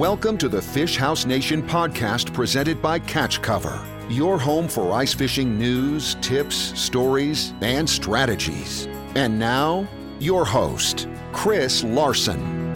Welcome to the Fish House Nation podcast presented by Catch Cover, your home for ice fishing news, tips, stories, and strategies. And now, your host, Chris Larson.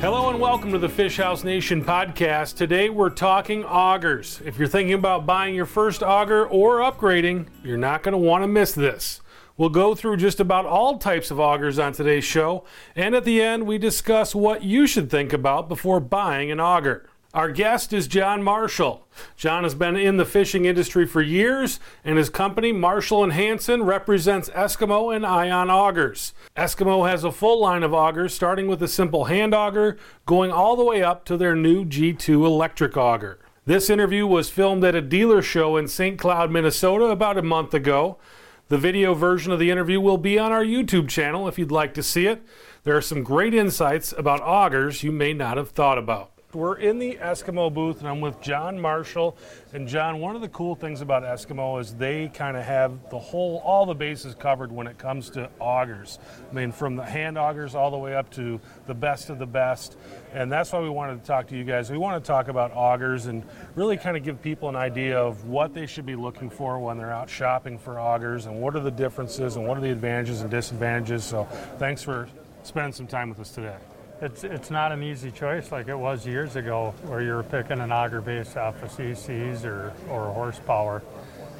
Hello and welcome to the Fish House Nation podcast. Today we're talking augers. If you're thinking about buying your first auger or upgrading, you're not going to want to miss this. We'll go through just about all types of augers on today's show, and at the end, we discuss what you should think about before buying an auger. Our guest is John Marshall. John has been in the fishing industry for years, and his company, Marshall and Hanson, represents Eskimo and Ion augers. Eskimo has a full line of augers, starting with a simple hand auger, going all the way up to their new G2 electric auger. This interview was filmed at a dealer show in St. Cloud, Minnesota about a month ago. The video version of the interview will be on our YouTube channel if you'd like to see it. There are some great insights about augers you may not have thought about. We're in the Eskimo booth, and I'm with John Marshall. And John, one of the cool things about Eskimo is they kind of have the whole, all the bases covered when it comes to augers. I mean, from the hand augers all the way up to the best of the best. And that's why we wanted to talk to you guys. We want to talk about augers and really kind of give people an idea of what they should be looking for when they're out shopping for augers and what are the differences and what are the advantages and disadvantages. So, thanks for spending some time with us today. It's, it's not an easy choice like it was years ago where you were picking an auger base off of CCs or, or horsepower.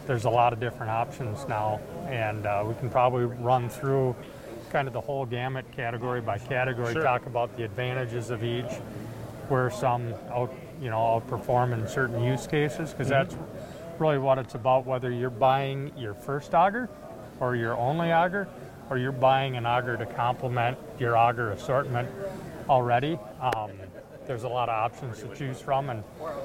There's a lot of different options now, and uh, we can probably run through kind of the whole gamut category by category, Sure. talk about the advantages of each, where some out, you know, outperform in certain use cases, because that's really what it's about, whether you're buying your first auger or your only auger, or you're buying an auger to complement your auger assortment already. Um, there's a lot of options to choose from, and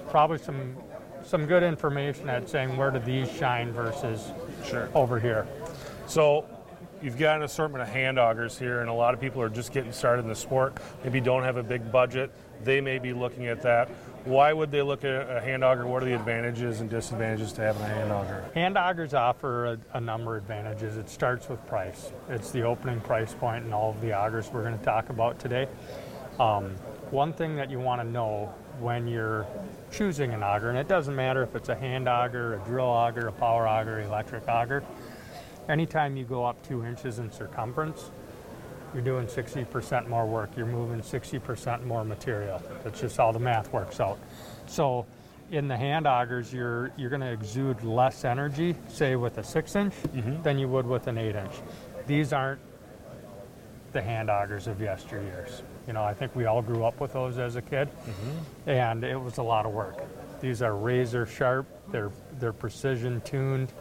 probably some some good information at saying where do these shine versus Sure. over here. So you've got an assortment of hand augers here, and a lot of people are just getting started in the sport. Maybe don't have a big budget. They may be looking at that. Why would they look at a hand auger? What are the advantages and disadvantages to having a hand auger? Hand augers offer a, a number of advantages. It starts with price. It's the opening price point in all of the augers we're going to talk about today. Um, one thing that you want to know when you're choosing an auger, and it doesn't matter if it's a hand auger, a drill auger, a power auger, electric auger, anytime you go up two inches in circumference, you're doing 60% more work. You're moving 60% more material. That's just how the math works out. So, in the hand augers, you're you're going to exude less energy, say with a six inch, than you would with an eight inch. These aren't the hand augers of yesteryears. You know, I think we all grew up with those as a kid, and it was a lot of work. These are razor sharp. They're they're precision tuned.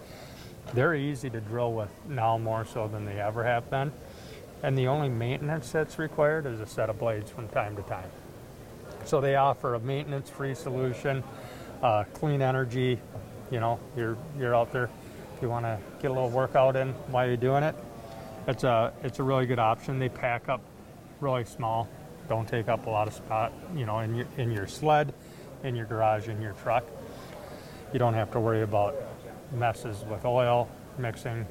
They're easy to drill with now more so than they ever have been. And the only maintenance that's required is a set of blades from time to time. So they offer a maintenance-free solution, uh, clean energy. You know, you're you're out there. If you want to get a little workout in while you're doing it, it's a it's a really good option. They pack up really small, don't take up a lot of spot. You know, in your in your sled, in your garage, in your truck. You don't have to worry about messes with oil mixing,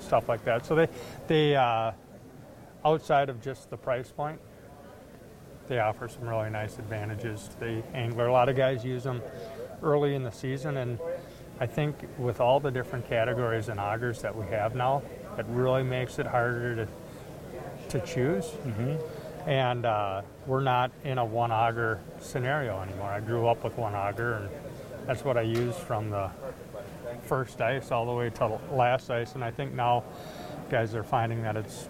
stuff like that. So they they uh, outside of just the price point, they offer some really nice advantages. to The angler, a lot of guys use them early in the season, and I think with all the different categories and augers that we have now, it really makes it harder to to choose. And uh, we're not in a one auger scenario anymore. I grew up with one auger, and that's what I used from the first ice all the way to last ice. And I think now guys are finding that it's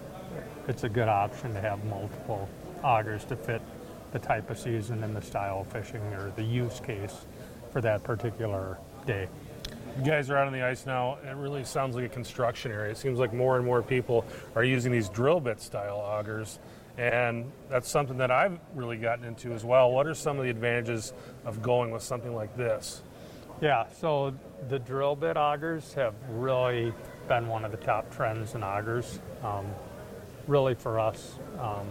it's a good option to have multiple augers to fit the type of season and the style of fishing or the use case for that particular day. You guys are out on the ice now. And it really sounds like a construction area. It seems like more and more people are using these drill bit style augers, and that's something that I've really gotten into as well. What are some of the advantages of going with something like this? Yeah, so the drill bit augers have really been one of the top trends in augers, um, really for us um,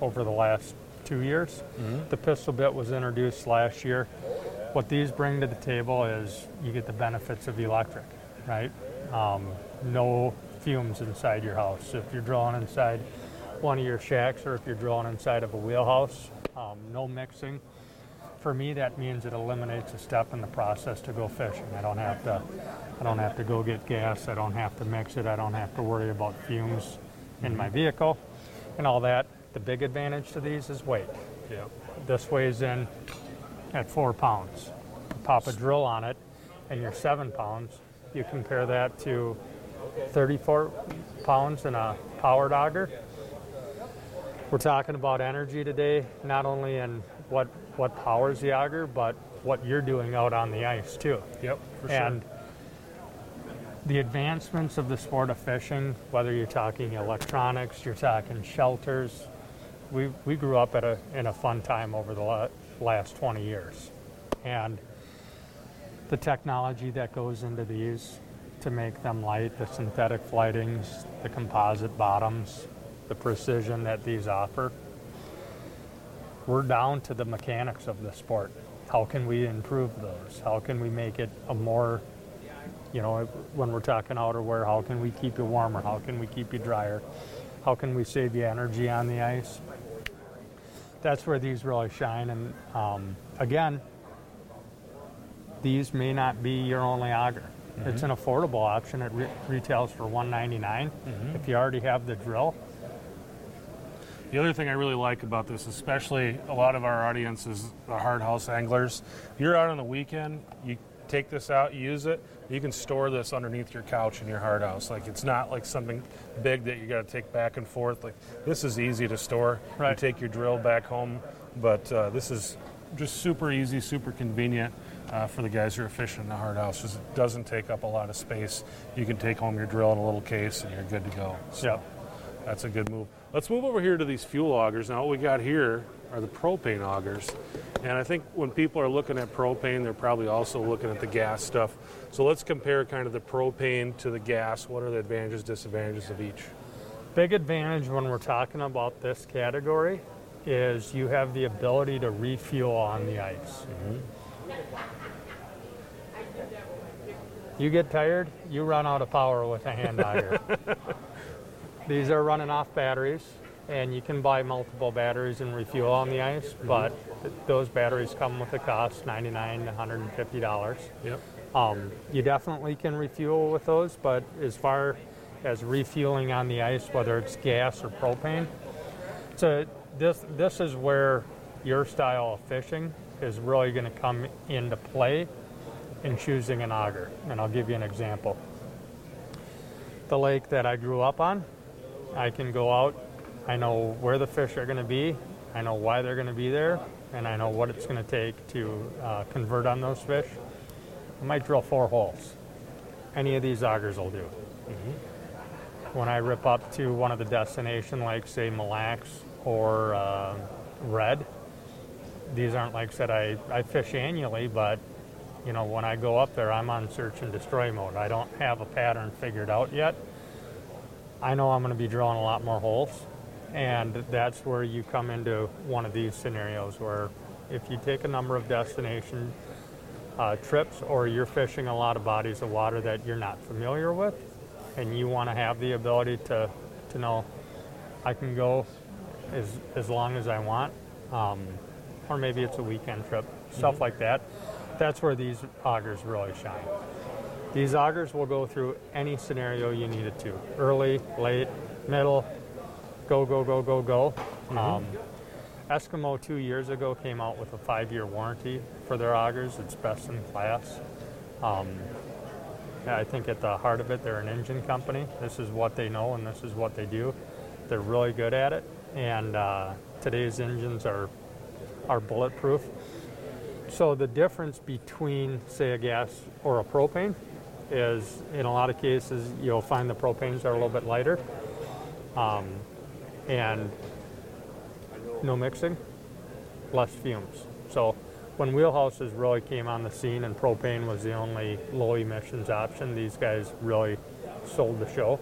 over the last two years. The pistol bit was introduced last year. What these bring to the table is you get the benefits of electric, right? Um, no fumes inside your house. If you're drilling inside one of your shacks or if you're drilling inside of a wheelhouse, um, no mixing. For me, that means it eliminates a step in the process to go fishing. I don't have to, I don't have to go get gas. I don't have to mix it. I don't have to worry about fumes in my vehicle and all that. The big advantage to these is weight. Yep. This weighs in at four pounds. Pop a drill on it, and you're seven pounds. You compare that to 34 pounds in a powered auger. We're talking about energy today, not only in what what powers the auger, but what you're doing out on the ice too. Yep. For sure. And the advancements of the sport of fishing, whether you're talking electronics, you're talking shelters, we, we grew up at a, in a fun time over the last 20 years. And the technology that goes into these to make them light, the synthetic flightings, the composite bottoms, the precision that these offer, we're down to the mechanics of the sport. How can we improve those? How can we make it a more, you know, when we're talking outerwear, how can we keep you warmer? How can we keep you drier? How can we save you energy on the ice? That's where these really shine. And um, again, these may not be your only auger. It's an affordable option. It re- retails for $199. If you already have the drill, The other thing I really like about this, especially a lot of our audience is the hard house anglers. You're out on the weekend, you take this out, you use it, you can store this underneath your couch in your hard house. Like it's not like something big that you got to take back and forth. Like this is easy to store. You take your drill back home, but uh, this is just super easy, super convenient. Uh, for the guys who are fishing in the hard house, it doesn't take up a lot of space. You can take home your drill in a little case, and you're good to go. So Yep. that's a good move. Let's move over here to these fuel augers. Now, what we got here are the propane augers. And I think when people are looking at propane, they're probably also looking at the gas stuff. So let's compare kind of the propane to the gas. What are the advantages, disadvantages of each? Big advantage when we're talking about this category is you have the ability to refuel on the ice. You get tired, you run out of power with a hand auger. These are running off batteries, and you can buy multiple batteries and refuel on the ice, but those batteries come with a cost, 99 to $150. Yep. Um, you definitely can refuel with those, but as far as refueling on the ice, whether it's gas or propane, so this this is where your style of fishing is really going to come into play in choosing an auger. And I'll give you an example. The lake that I grew up on, I can go out. I know where the fish are going to be. I know why they're going to be there, and I know what it's going to take to uh, convert on those fish. I might drill four holes. Any of these augers will do. When I rip up to one of the destination like say Mille Lacs or uh, Red, these aren't lakes that I, I fish annually, but you know when I go up there, I'm on search and destroy mode. I don't have a pattern figured out yet. I know I'm going to be drilling a lot more holes, and that's where you come into one of these scenarios where if you take a number of destination uh, trips or you're fishing a lot of bodies of water that you're not familiar with and you want to have the ability to, to know I can go as, as long as I want, um, or maybe it's a weekend trip, stuff like that. That's where these augers really shine. These augers will go through any scenario you need it to early, late, middle, go, go, go, go, go. Um, Eskimo two years ago came out with a five year warranty for their augers. It's best in class. Um, I think at the heart of it, they're an engine company. This is what they know and this is what they do. They're really good at it. And uh, today's engines are, are bulletproof. So the difference between, say, a gas or a propane is in a lot of cases you'll find the propanes are a little bit lighter. Um, and no mixing, less fumes. So when wheelhouses really came on the scene and propane was the only low emissions option, these guys really sold the show.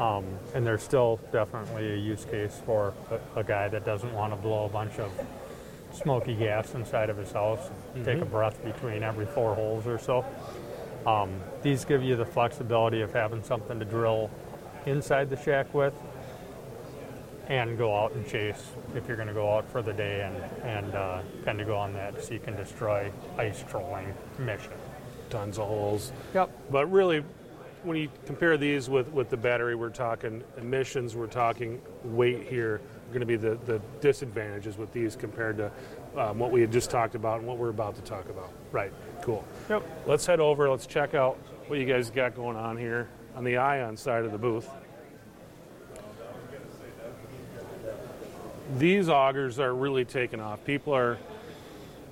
Um, and there's still definitely a use case for a, a guy that doesn't want to blow a bunch of smoky gas inside of his house, take a breath between every four holes or so. Um, these give you the flexibility of having something to drill inside the shack width and go out and chase if you're going to go out for the day and, and uh, kind of go on that seek and destroy ice trolling mission. Tons of holes. Yep. But really, when you compare these with, with the battery, we're talking emissions, we're talking weight here, going to be the, the disadvantages with these compared to um, what we had just talked about and what we're about to talk about. Right. Cool. Yep. Let's head over, let's check out what you guys got going on here on the ion side of the booth. These augers are really taking off. People are,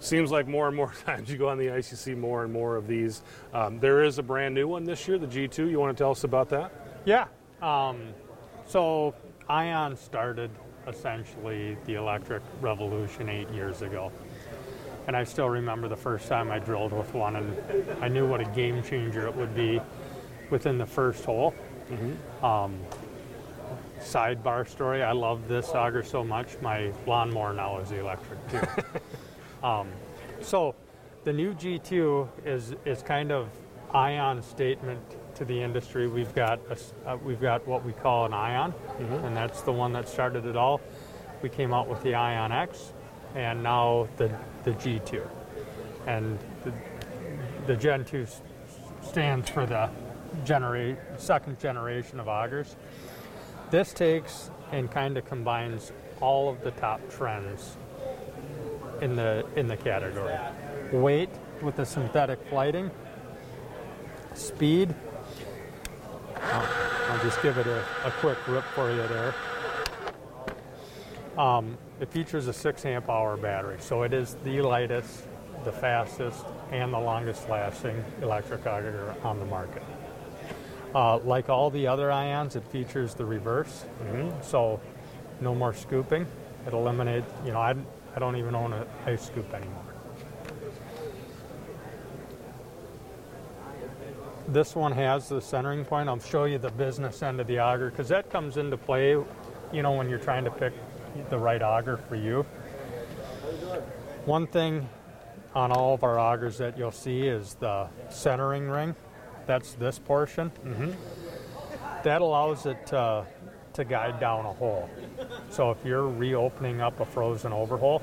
seems like more and more times you go on the ice, you see more and more of these. Um, there is a brand new one this year, the G2. You want to tell us about that? Yeah. Um, so Ion started essentially the electric revolution eight years ago. And I still remember the first time I drilled with one, and I knew what a game changer it would be within the first hole. Um, sidebar story I love this auger so much, my lawnmower now is electric too. um, so the new G2 is, is kind of ion statement to the industry. We've got a uh, we've got what we call an ion, and that's the one that started it all. We came out with the Ion X, and now the the G2, and the, the Gen 2 stands for the generate second generation of augers. This takes and kind of combines all of the top trends in the in the category. Weight with the synthetic flighting, speed. I'll, I'll just give it a, a quick rip for you there. Um, it features a six amp hour battery, so it is the lightest, the fastest, and the longest lasting electric auger on the market. Uh, like all the other ions, it features the reverse, so no more scooping. It eliminates, you know, I, I don't even own an ice scoop anymore. This one has the centering point. I'll show you the business end of the auger because that comes into play, you know, when you're trying to pick the right auger for you. One thing on all of our augers that you'll see is the centering ring. That's this portion. That allows it to, to guide down a hole. So if you're reopening up a frozen overhole,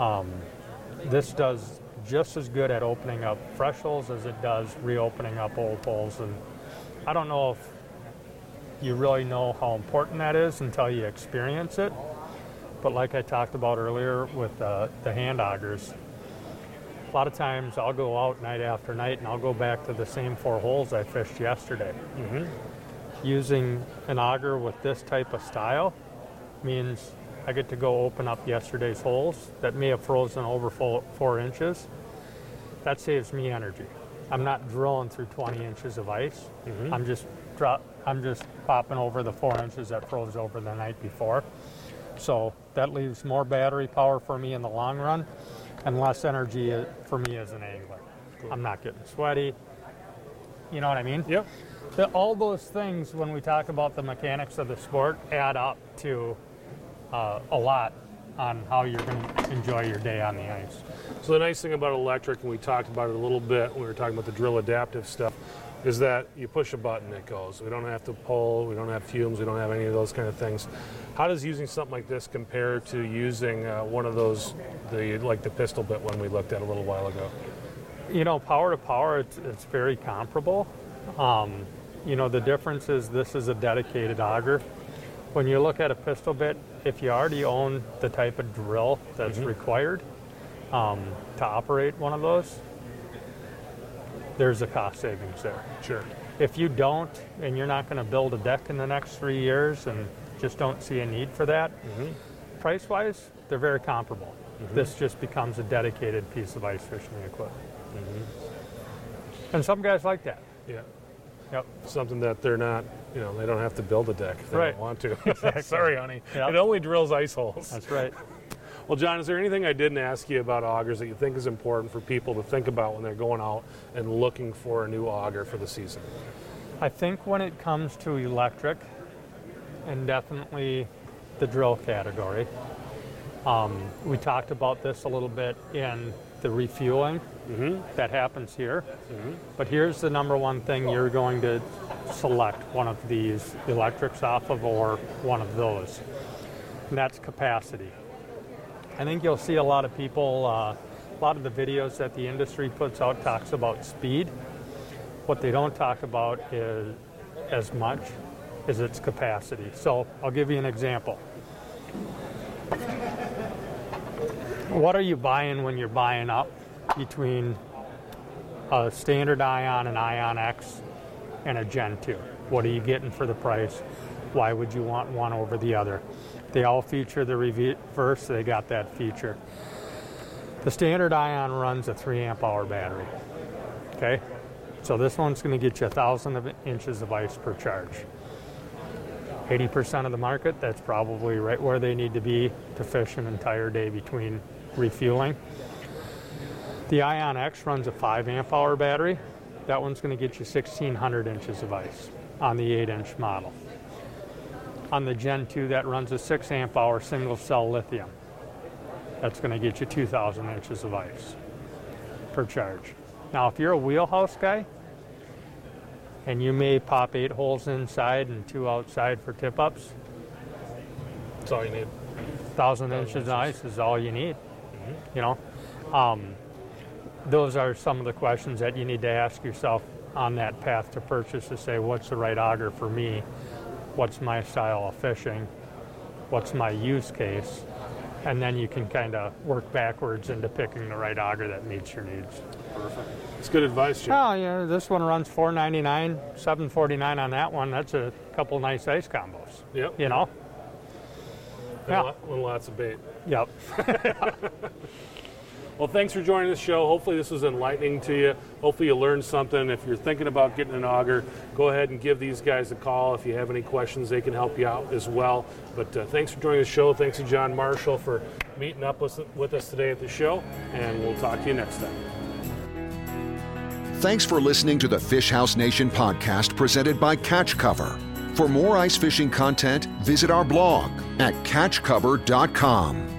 um, this does just as good at opening up fresh holes as it does reopening up old holes. And I don't know if you really know how important that is until you experience it. But like I talked about earlier with uh, the hand augers, a lot of times I'll go out night after night and I'll go back to the same four holes I fished yesterday. Mm-hmm. Using an auger with this type of style means I get to go open up yesterday's holes that may have frozen over four, four inches. That saves me energy. I'm not drilling through 20 inches of ice. Mm-hmm. I'm just drop, I'm just popping over the four inches that froze over the night before. So that leaves more battery power for me in the long run and less energy for me as an angler. I'm not getting sweaty. You know what I mean? Yep. The, all those things, when we talk about the mechanics of the sport, add up to uh, a lot on how you're going to enjoy your day on the ice. So the nice thing about electric, and we talked about it a little bit when we were talking about the drill adaptive stuff, is that you push a button, it goes. We don't have to pull, we don't have fumes, we don't have any of those kind of things. How does using something like this compare to using uh, one of those, the like the pistol bit one we looked at a little while ago? You know, power to power, it's, it's very comparable. Um, you know, the difference is this is a dedicated auger. When you look at a pistol bit, if you already own the type of drill that's required um, to operate one of those, there's a cost savings there. Sure. If you don't, and you're not going to build a deck in the next three years and just don't see a need for that, mm-hmm. price wise, they're very comparable. Mm-hmm. This just becomes a dedicated piece of ice fishing equipment. Mm-hmm. And some guys like that. Yeah. Yep. Something that they're not, you know, they don't have to build a deck if they Right. don't want to. Sorry, honey. Yep. It only drills ice holes. That's right. Well, John, is there anything I didn't ask you about augers that you think is important for people to think about when they're going out and looking for a new auger for the season? I think when it comes to electric, and definitely the drill category, um, we talked about this a little bit in the refueling that happens here. But here's the number one thing you're going to select one of these electrics off of or one of those. And that's capacity. I think you'll see a lot of people, uh, a lot of the videos that the industry puts out talks about speed. What they don't talk about is as much is its capacity. So I'll give you an example. What are you buying when you're buying up between a standard ion, an ion X, and a Gen 2? What are you getting for the price? Why would you want one over the other? They all feature the reverse, they got that feature. The standard ion runs a 3 amp hour battery. Okay? So this one's going to get you a thousand inches of ice per charge. 80% of the market, that's probably right where they need to be to fish an entire day between refueling. The Ion X runs a 5 amp hour battery. That one's going to get you 1600 inches of ice on the 8 inch model. On the Gen 2, that runs a 6 amp hour single cell lithium. That's going to get you 2000 inches of ice per charge. Now, if you're a wheelhouse guy, and you may pop eight holes inside and two outside for tip ups. That's all you need. Thousand inches of ice is all you need. Mm-hmm. You know, um, those are some of the questions that you need to ask yourself on that path to purchase to say, what's the right auger for me? What's my style of fishing? What's my use case? And then you can kind of work backwards into picking the right auger that meets your needs. Perfect. It's good advice, Jim. Oh yeah, this one runs 4.99, 7.49 on that one. That's a couple nice ice combos. Yep. You know. And yeah. And lots of bait. Yep. well, thanks for joining the show. Hopefully, this was enlightening to you. Hopefully, you learned something. If you're thinking about getting an auger, go ahead and give these guys a call. If you have any questions, they can help you out as well. But uh, thanks for joining the show. Thanks to John Marshall for meeting up with, with us today at the show. And we'll talk to you next time. Thanks for listening to the Fish House Nation podcast presented by Catch Cover. For more ice fishing content, visit our blog at catchcover.com.